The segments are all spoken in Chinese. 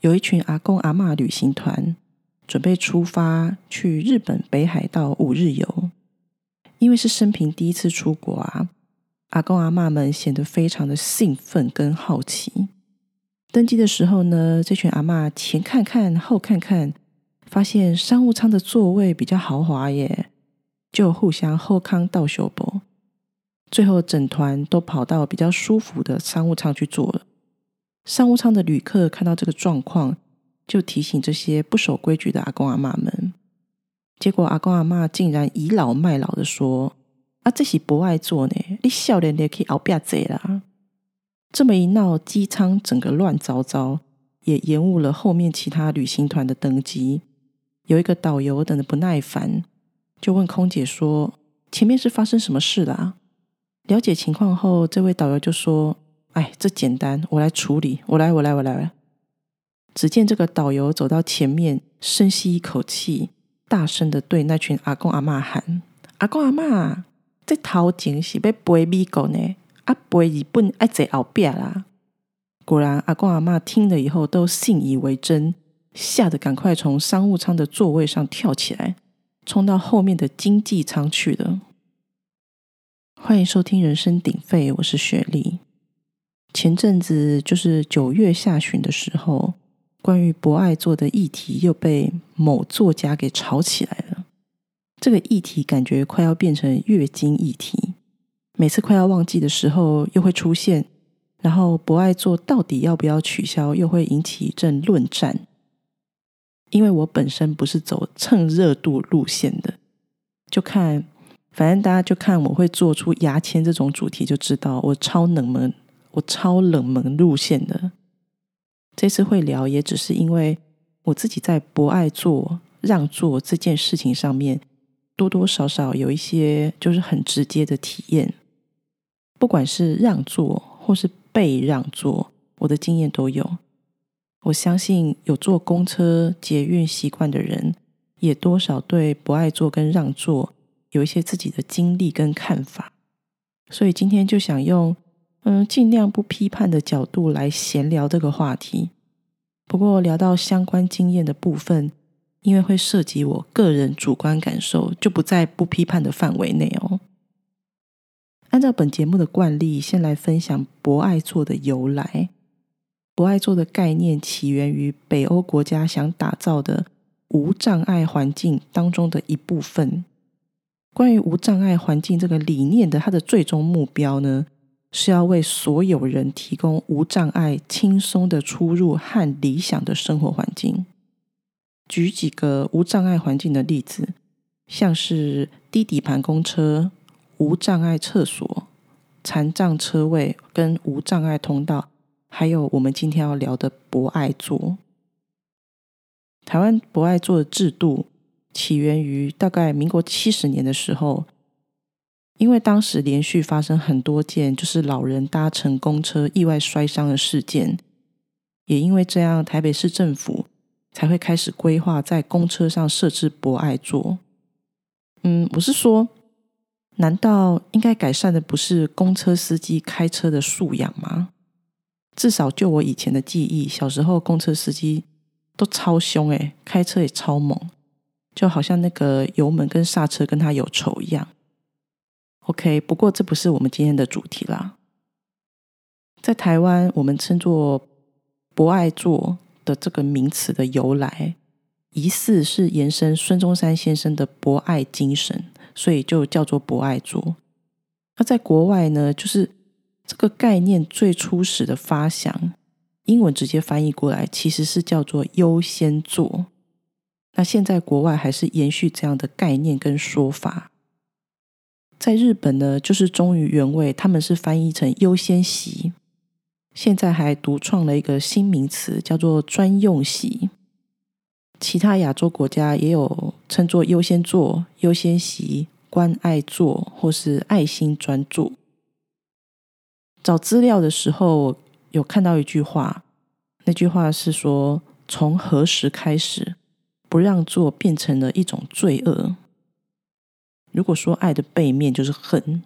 有一群阿公阿嬷旅行团准备出发去日本北海道五日游。因为是生平第一次出国啊，阿公阿嬷们显得非常的兴奋跟好奇。登机的时候呢，这群阿嬷前看看后看看，发现商务舱的座位比较豪华耶，就互相后康倒修博。最后整团都跑到比较舒服的商务舱去坐了。商务舱的旅客看到这个状况，就提醒这些不守规矩的阿公阿嬷们。结果阿公阿嬷竟然倚老卖老的说：“啊，这是不爱做呢，你笑脸也可以熬不下啦。”这么一闹，机舱整个乱糟糟，也延误了后面其他旅行团的登机。有一个导游等的不耐烦，就问空姐说：“前面是发生什么事啦？”了解情况后，这位导游就说：“哎，这简单，我来处理，我来，我来，我来。”只见这个导游走到前面，深吸一口气，大声的对那群阿公阿妈喊：“阿公阿妈，这头前是要飞美国呢？”啊，背日本爱在后边啦！果然，阿公阿妈听了以后都信以为真，吓得赶快从商务舱的座位上跳起来，冲到后面的经济舱去了。欢迎收听《人声鼎沸》，我是雪莉。前阵子就是九月下旬的时候，关于博爱座的议题又被某作家给炒起来了。这个议题感觉快要变成月经议题。每次快要忘记的时候，又会出现，然后博爱做到底要不要取消，又会引起一阵论战。因为我本身不是走蹭热度路线的，就看，反正大家就看我会做出牙签这种主题，就知道我超冷门，我超冷门路线的。这次会聊，也只是因为我自己在不爱做让座这件事情上面，多多少少有一些就是很直接的体验。不管是让座或是被让座，我的经验都有。我相信有坐公车、捷运习惯的人，也多少对不爱坐跟让座有一些自己的经历跟看法。所以今天就想用嗯尽量不批判的角度来闲聊这个话题。不过聊到相关经验的部分，因为会涉及我个人主观感受，就不在不批判的范围内哦。按照本节目的惯例，先来分享博爱座的由来。博爱座的概念起源于北欧国家想打造的无障碍环境当中的一部分。关于无障碍环境这个理念的，它的最终目标呢，是要为所有人提供无障碍、轻松的出入和理想的生活环境。举几个无障碍环境的例子，像是低底盘公车。无障碍厕所、残障车位跟无障碍通道，还有我们今天要聊的博爱座。台湾博爱座的制度起源于大概民国七十年的时候，因为当时连续发生很多件就是老人搭乘公车意外摔伤的事件，也因为这样，台北市政府才会开始规划在公车上设置博爱座。嗯，我是说。难道应该改善的不是公车司机开车的素养吗？至少就我以前的记忆，小时候公车司机都超凶诶，开车也超猛，就好像那个油门跟刹车跟他有仇一样。OK，不过这不是我们今天的主题啦。在台湾，我们称作“博爱座”的这个名词的由来，疑似是延伸孙中山先生的博爱精神。所以就叫做博爱座。那在国外呢，就是这个概念最初始的发想，英文直接翻译过来其实是叫做优先座。那现在国外还是延续这样的概念跟说法。在日本呢，就是忠于原味，他们是翻译成优先席。现在还独创了一个新名词，叫做专用席。其他亚洲国家也有称作优先座、优先席、关爱座或是爱心专座。找资料的时候有看到一句话，那句话是说：从何时开始，不让座变成了一种罪恶？如果说爱的背面就是恨，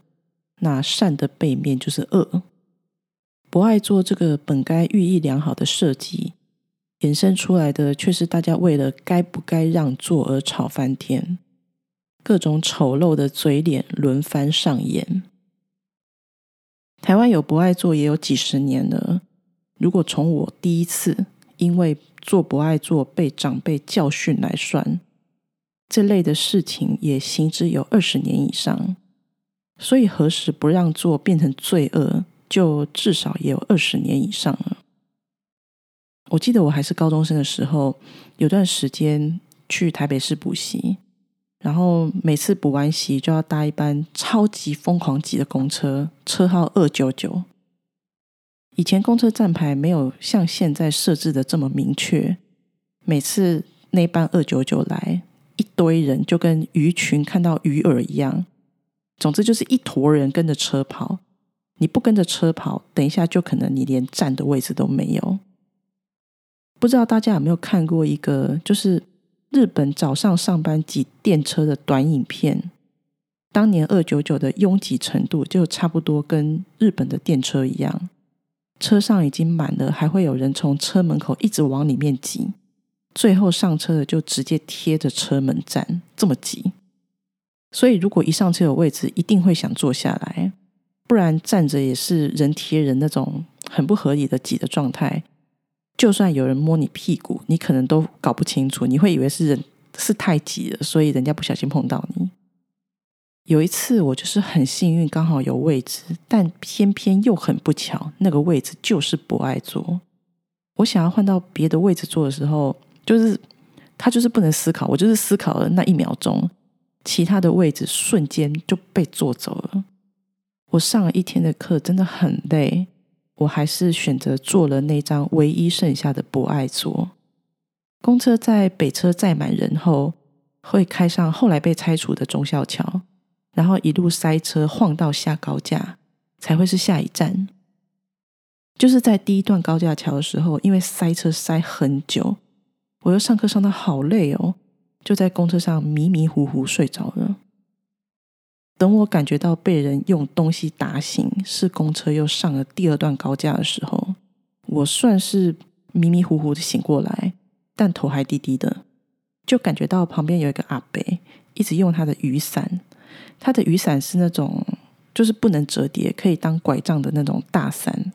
那善的背面就是恶。不爱做这个本该寓意良好的设计。衍生出来的却是大家为了该不该让座而吵翻天，各种丑陋的嘴脸轮番上演。台湾有不爱做也有几十年了，如果从我第一次因为做不爱做被长辈教训来算，这类的事情也行之有二十年以上。所以何时不让做变成罪恶，就至少也有二十年以上了。我记得我还是高中生的时候，有段时间去台北市补习，然后每次补完习就要搭一班超级疯狂挤的公车，车号二九九。以前公车站牌没有像现在设置的这么明确，每次那班二九九来，一堆人就跟鱼群看到鱼饵一样。总之就是一坨人跟着车跑，你不跟着车跑，等一下就可能你连站的位置都没有。不知道大家有没有看过一个，就是日本早上上班挤电车的短影片？当年二九九的拥挤程度就差不多跟日本的电车一样，车上已经满了，还会有人从车门口一直往里面挤，最后上车的就直接贴着车门站，这么挤。所以，如果一上车有位置，一定会想坐下来，不然站着也是人贴人那种很不合理的挤的状态。就算有人摸你屁股，你可能都搞不清楚，你会以为是人是太挤了，所以人家不小心碰到你。有一次，我就是很幸运，刚好有位置，但偏偏又很不巧，那个位置就是不爱坐。我想要换到别的位置坐的时候，就是他就是不能思考，我就是思考了那一秒钟。其他的位置瞬间就被坐走了。我上了一天的课，真的很累，我还是选择坐了那张唯一剩下的不爱坐。公车在北车载满人后，会开上后来被拆除的忠孝桥，然后一路塞车晃到下高架，才会是下一站。就是在第一段高架桥的时候，因为塞车塞很久，我又上课上的好累哦。就在公车上迷迷糊糊睡着了。等我感觉到被人用东西打醒，是公车又上了第二段高架的时候，我算是迷迷糊糊的醒过来，但头还低低的，就感觉到旁边有一个阿伯一直用他的雨伞，他的雨伞是那种就是不能折叠，可以当拐杖的那种大伞，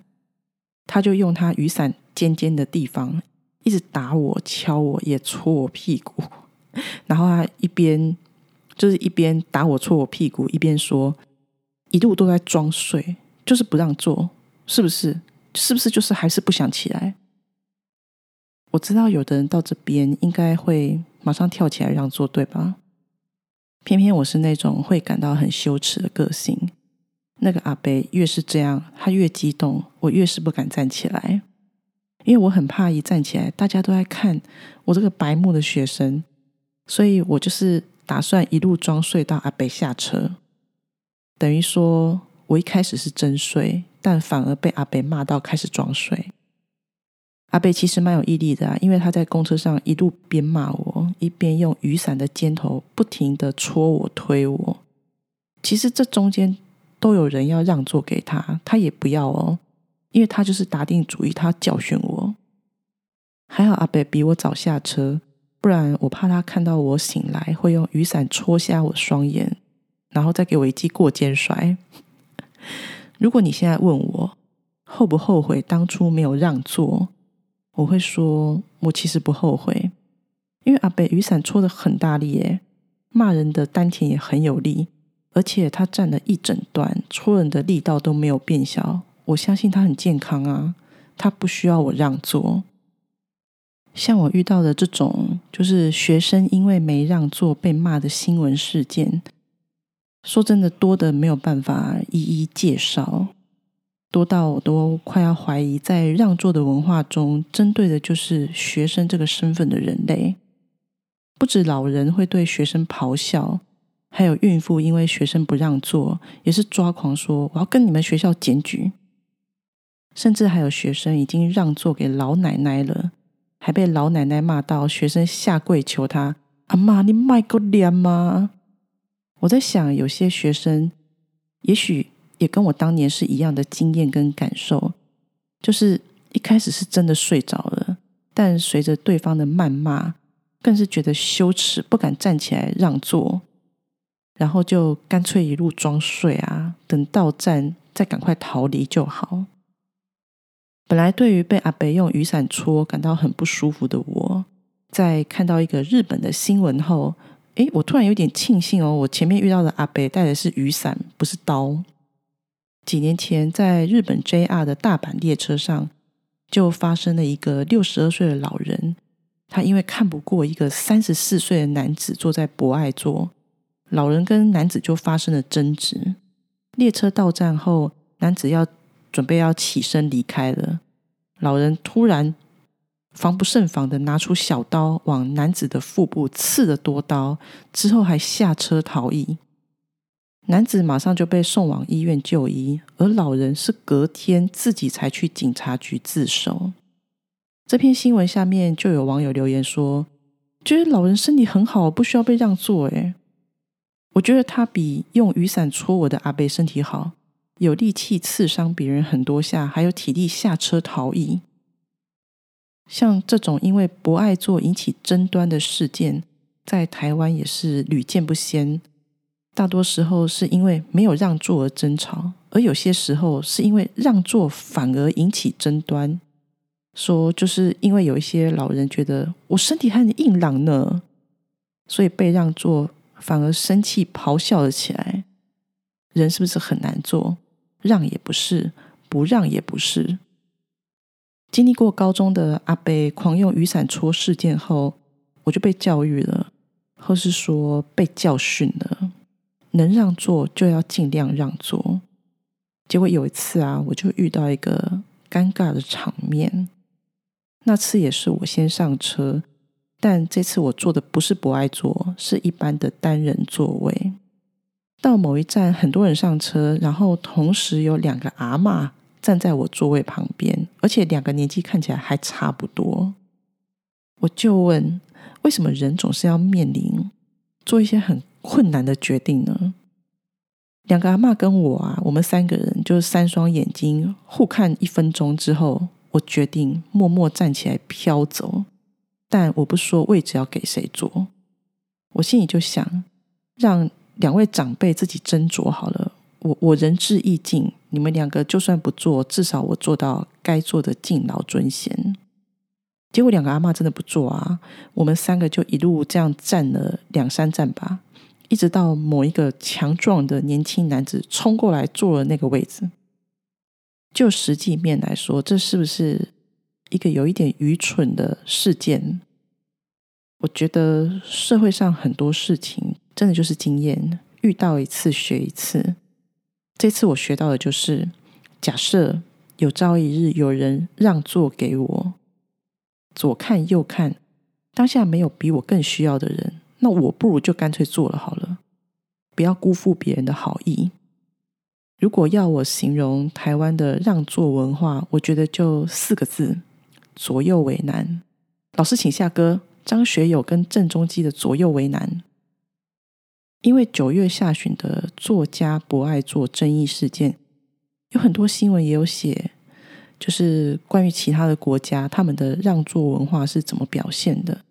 他就用他雨伞尖尖的地方一直打我、敲我，也戳我屁股。然后他一边就是一边打我戳我屁股，一边说一路都在装睡，就是不让坐，是不是？是不是就是还是不想起来？我知道有的人到这边应该会马上跳起来让座，对吧？偏偏我是那种会感到很羞耻的个性。那个阿贝越是这样，他越激动，我越是不敢站起来，因为我很怕一站起来，大家都在看我这个白目的学生。所以我就是打算一路装睡到阿北下车，等于说我一开始是真睡，但反而被阿北骂到开始装睡。阿北其实蛮有毅力的啊，因为他在公车上一路边骂我，一边用雨伞的尖头不停的戳我、推我。其实这中间都有人要让座给他，他也不要哦，因为他就是打定主意，他教训我。还好阿北比我早下车。不然我怕他看到我醒来，会用雨伞戳瞎我双眼，然后再给我一记过肩摔。如果你现在问我后不后悔当初没有让座，我会说我其实不后悔，因为阿北雨伞戳的很大力耶，骂人的丹田也很有力，而且他站了一整段，戳人的力道都没有变小。我相信他很健康啊，他不需要我让座。像我遇到的这种，就是学生因为没让座被骂的新闻事件，说真的多的没有办法一一介绍，多到我都快要怀疑，在让座的文化中，针对的就是学生这个身份的人类。不止老人会对学生咆哮，还有孕妇因为学生不让座，也是抓狂说我要跟你们学校检举。甚至还有学生已经让座给老奶奶了。还被老奶奶骂到，学生下跪求他：“阿妈，你卖个脸吗？”我在想，有些学生也许也跟我当年是一样的经验跟感受，就是一开始是真的睡着了，但随着对方的谩骂，更是觉得羞耻，不敢站起来让座，然后就干脆一路装睡啊，等到站再赶快逃离就好。本来对于被阿北用雨伞戳感到很不舒服的我，在看到一个日本的新闻后，诶，我突然有点庆幸哦，我前面遇到的阿北带的是雨伞，不是刀。几年前，在日本 JR 的大阪列车上，就发生了一个六十二岁的老人，他因为看不过一个三十四岁的男子坐在博爱座，老人跟男子就发生了争执。列车到站后，男子要准备要起身离开了，老人突然防不胜防的拿出小刀往男子的腹部刺了多刀，之后还下车逃逸。男子马上就被送往医院就医，而老人是隔天自己才去警察局自首。这篇新闻下面就有网友留言说：“觉得老人身体很好，不需要被让座。”诶，我觉得他比用雨伞戳我的阿贝身体好，有力气刺伤别人很多下，还有体力下车逃逸。像这种因为不爱做引起争端的事件，在台湾也是屡见不鲜。大多时候是因为没有让座而争吵，而有些时候是因为让座反而引起争端。说就是因为有一些老人觉得我身体很硬朗呢，所以被让座反而生气咆哮了起来。人是不是很难做？让也不是，不让也不是。经历过高中的阿贝狂用雨伞戳事件后，我就被教育了，或是说被教训了。能让座就要尽量让座。结果有一次啊，我就遇到一个尴尬的场面。那次也是我先上车，但这次我坐的不是博爱座，是一般的单人座位。到某一站，很多人上车，然后同时有两个阿嬷站在我座位旁边，而且两个年纪看起来还差不多。我就问：为什么人总是要面临做一些很？困难的决定呢？两个阿妈跟我啊，我们三个人就是三双眼睛互看一分钟之后，我决定默默站起来飘走。但我不说位置要给谁坐，我心里就想，让两位长辈自己斟酌好了。我我仁至义尽，你们两个就算不做，至少我做到该做的敬老尊贤。结果两个阿妈真的不做啊，我们三个就一路这样站了两三站吧。一直到某一个强壮的年轻男子冲过来坐了那个位置，就实际面来说，这是不是一个有一点愚蠢的事件？我觉得社会上很多事情真的就是经验，遇到一次学一次。这次我学到的就是，假设有朝一日有人让座给我，左看右看，当下没有比我更需要的人。那我不如就干脆做了好了，不要辜负别人的好意。如果要我形容台湾的让座文化，我觉得就四个字：左右为难。老师，请下歌。张学友跟郑中基的《左右为难》。因为九月下旬的作家不爱做争议事件，有很多新闻也有写，就是关于其他的国家他们的让座文化是怎么表现的。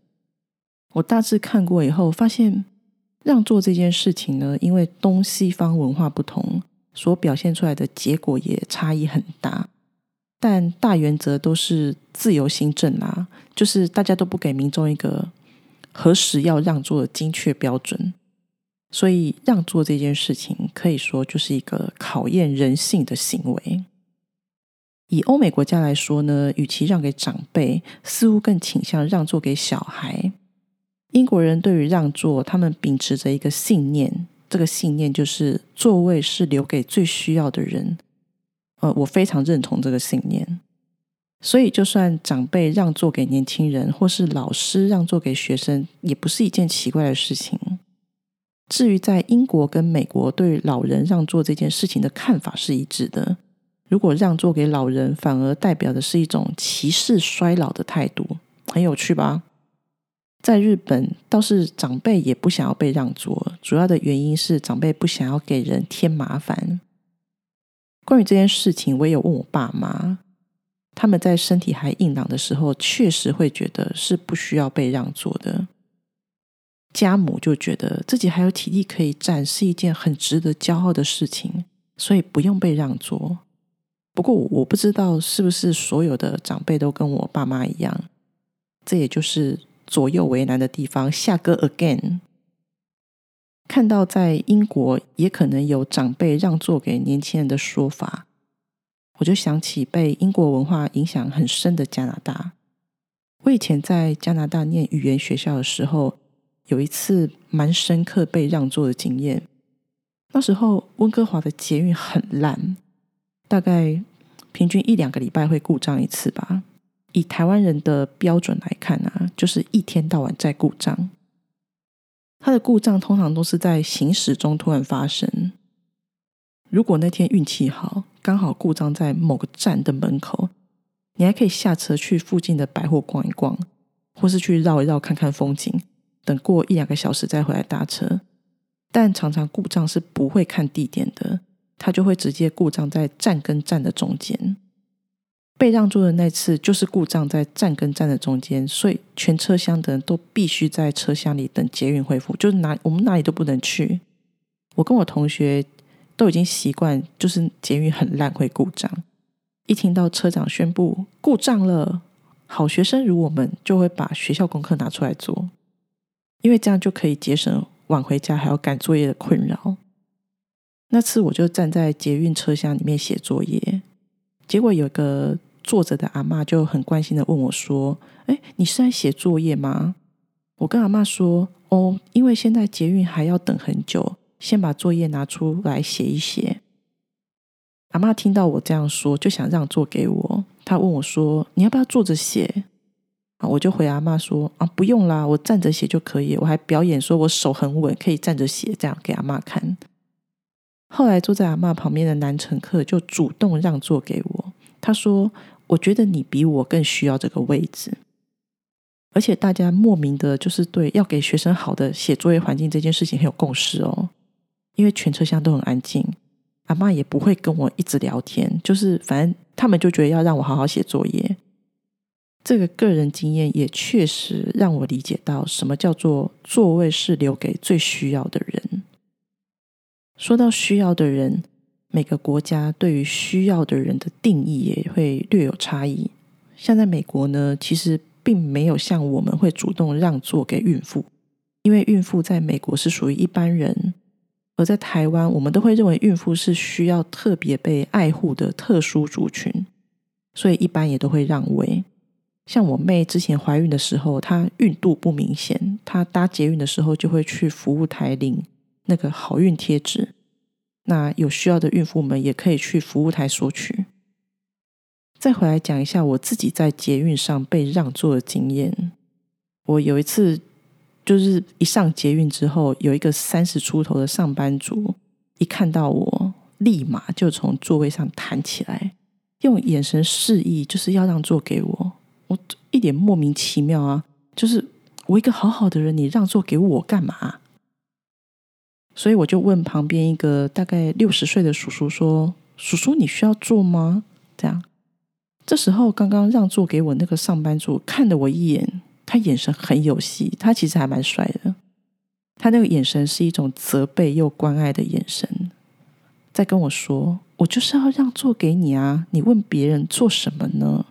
我大致看过以后，发现让座这件事情呢，因为东西方文化不同，所表现出来的结果也差异很大。但大原则都是自由新政啊，就是大家都不给民众一个何时要让座的精确标准。所以让座这件事情，可以说就是一个考验人性的行为。以欧美国家来说呢，与其让给长辈，似乎更倾向让座给小孩。英国人对于让座，他们秉持着一个信念，这个信念就是座位是留给最需要的人。呃，我非常认同这个信念，所以就算长辈让座给年轻人，或是老师让座给学生，也不是一件奇怪的事情。至于在英国跟美国对老人让座这件事情的看法是一致的，如果让座给老人，反而代表的是一种歧视衰老的态度，很有趣吧？在日本，倒是长辈也不想要被让座，主要的原因是长辈不想要给人添麻烦。关于这件事情，我也有问我爸妈，他们在身体还硬朗的时候，确实会觉得是不需要被让座的。家母就觉得自己还有体力可以站，是一件很值得骄傲的事情，所以不用被让座。不过我不知道是不是所有的长辈都跟我爸妈一样，这也就是左右为难的地方。下歌 again，看到在英国也可能有长辈让座给年轻人的说法，我就想起被英国文化影响很深的加拿大。我以前在加拿大念语言学校的时候。有一次蛮深刻被让座的经验。那时候温哥华的捷运很烂，大概平均一两个礼拜会故障一次吧。以台湾人的标准来看啊，就是一天到晚在故障。它的故障通常都是在行驶中突然发生。如果那天运气好，刚好故障在某个站的门口，你还可以下车去附近的百货逛一逛，或是去绕一绕看看风景。等过一两个小时再回来搭车，但常常故障是不会看地点的，它就会直接故障在站跟站的中间。被让座的那次就是故障在站跟站的中间，所以全车厢的人都必须在车厢里等捷运恢复，就是哪我们哪里都不能去。我跟我同学都已经习惯，就是捷运很烂会故障，一听到车长宣布故障了，好学生如我们就会把学校功课拿出来做。因为这样就可以节省晚回家还要赶作业的困扰。那次我就站在捷运车厢里面写作业，结果有个坐着的阿妈就很关心的问我说：“哎，你是在写作业吗？”我跟阿妈说：“哦，因为现在捷运还要等很久，先把作业拿出来写一写。”阿妈听到我这样说，就想让座给我。她问我说：“你要不要坐着写？”啊！我就回阿妈说啊，不用啦，我站着写就可以。我还表演说我手很稳，可以站着写，这样给阿妈看。后来坐在阿妈旁边的男乘客就主动让座给我，他说：“我觉得你比我更需要这个位置。”而且大家莫名的就是对要给学生好的写作业环境这件事情很有共识哦。因为全车厢都很安静，阿妈也不会跟我一直聊天，就是反正他们就觉得要让我好好写作业。这个个人经验也确实让我理解到，什么叫做座位是留给最需要的人。说到需要的人，每个国家对于需要的人的定义也会略有差异。像在美国呢，其实并没有像我们会主动让座给孕妇，因为孕妇在美国是属于一般人；而在台湾，我们都会认为孕妇是需要特别被爱护的特殊族群，所以一般也都会让位。像我妹之前怀孕的时候，她孕肚不明显，她搭捷运的时候就会去服务台领那个好运贴纸。那有需要的孕妇们也可以去服务台索取。再回来讲一下我自己在捷运上被让座的经验。我有一次就是一上捷运之后，有一个三十出头的上班族，一看到我，立马就从座位上弹起来，用眼神示意就是要让座给我。我一点莫名其妙啊！就是我一个好好的人，你让座给我干嘛？所以我就问旁边一个大概六十岁的叔叔说：“叔叔，你需要坐吗？”这样，这时候刚刚让座给我那个上班族看了我一眼，他眼神很有戏，他其实还蛮帅的。他那个眼神是一种责备又关爱的眼神，在跟我说：“我就是要让座给你啊！你问别人做什么呢？”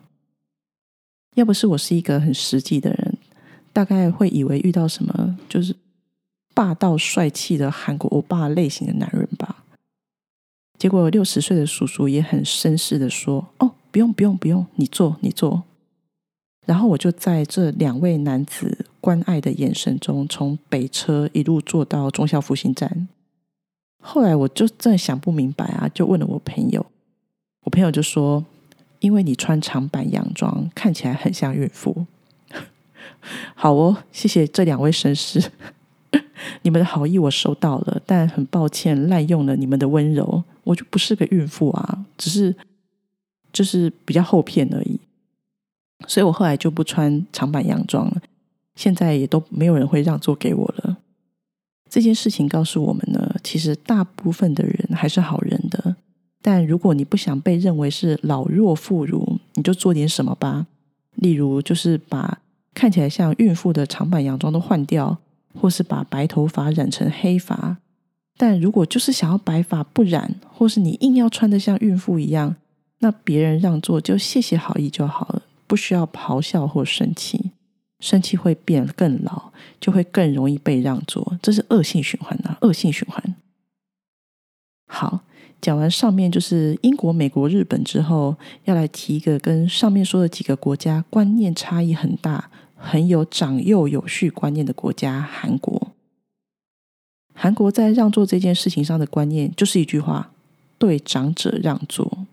要不是我是一个很实际的人，大概会以为遇到什么就是霸道帅气的韩国欧巴类型的男人吧。结果六十岁的叔叔也很绅士的说：“哦，不用不用不用，你坐你坐。”然后我就在这两位男子关爱的眼神中，从北车一路坐到中校复兴站。后来我就真的想不明白啊，就问了我朋友，我朋友就说。因为你穿长版洋装，看起来很像孕妇。好哦，谢谢这两位绅士，你们的好意我收到了，但很抱歉滥用了你们的温柔，我就不是个孕妇啊，只是就是比较厚片而已。所以我后来就不穿长版洋装了，现在也都没有人会让座给我了。这件事情告诉我们呢，其实大部分的人还是好人的。但如果你不想被认为是老弱妇孺，你就做点什么吧。例如，就是把看起来像孕妇的长版洋装都换掉，或是把白头发染成黑发。但如果就是想要白发不染，或是你硬要穿的像孕妇一样，那别人让座就谢谢好意就好了，不需要咆哮或生气。生气会变更老，就会更容易被让座，这是恶性循环啊！恶性循环。好，讲完上面就是英国、美国、日本之后，要来提一个跟上面说的几个国家观念差异很大、很有长幼有序观念的国家——韩国。韩国在让座这件事情上的观念，就是一句话：对长者让座。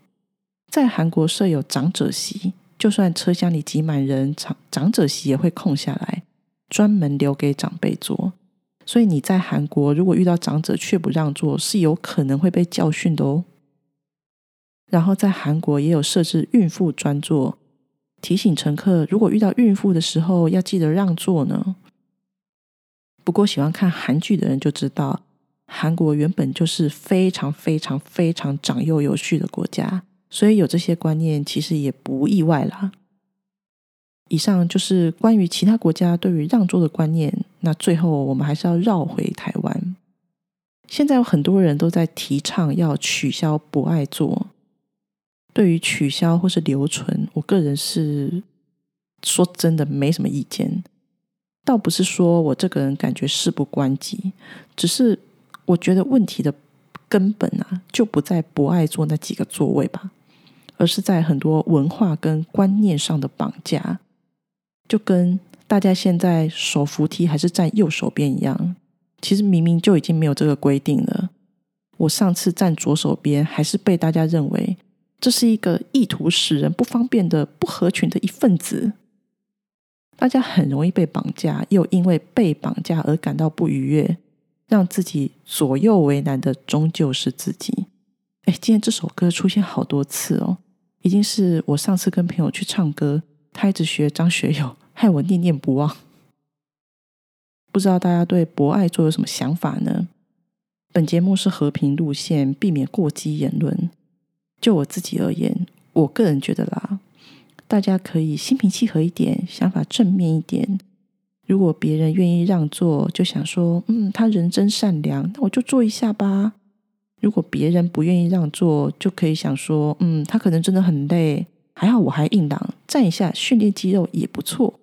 在韩国设有长者席，就算车厢里挤满人，长长者席也会空下来，专门留给长辈坐。所以你在韩国如果遇到长者却不让座，是有可能会被教训的哦。然后在韩国也有设置孕妇专座，提醒乘客如果遇到孕妇的时候要记得让座呢。不过，喜欢看韩剧的人就知道，韩国原本就是非常非常非常长幼有序的国家，所以有这些观念其实也不意外啦。以上就是关于其他国家对于让座的观念。那最后，我们还是要绕回台湾。现在有很多人都在提倡要取消不爱座。对于取消或是留存，我个人是说真的没什么意见。倒不是说我这个人感觉事不关己，只是我觉得问题的根本啊，就不在不爱坐那几个座位吧，而是在很多文化跟观念上的绑架。就跟大家现在手扶梯还是站右手边一样，其实明明就已经没有这个规定了。我上次站左手边，还是被大家认为这是一个意图使人不方便的不合群的一份子。大家很容易被绑架，又因为被绑架而感到不愉悦，让自己左右为难的终究是自己。哎，今天这首歌出现好多次哦，已经是我上次跟朋友去唱歌，他一直学张学友，害我念念不忘。不知道大家对博爱座有什么想法呢？本节目是和平路线，避免过激言论。就我自己而言，我个人觉得啦。大家可以心平气和一点，想法正面一点。如果别人愿意让座，就想说：“嗯，他人真善良，那我就坐一下吧。”如果别人不愿意让座，就可以想说：“嗯，他可能真的很累，还好我还硬朗，站一下训练肌肉也不错。”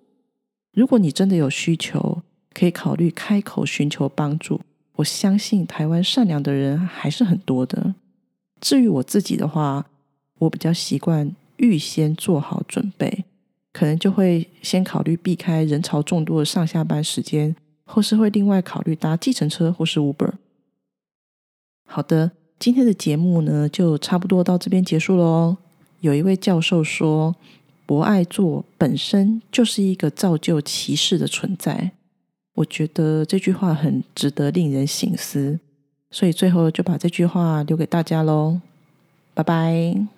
如果你真的有需求，可以考虑开口寻求帮助。我相信台湾善良的人还是很多的。至于我自己的话，我比较习惯。预先做好准备，可能就会先考虑避开人潮众多的上下班时间，或是会另外考虑搭计程车或是 Uber。好的，今天的节目呢就差不多到这边结束喽。有一位教授说：“博爱座本身就是一个造就歧视的存在。”我觉得这句话很值得令人醒思，所以最后就把这句话留给大家喽。拜拜。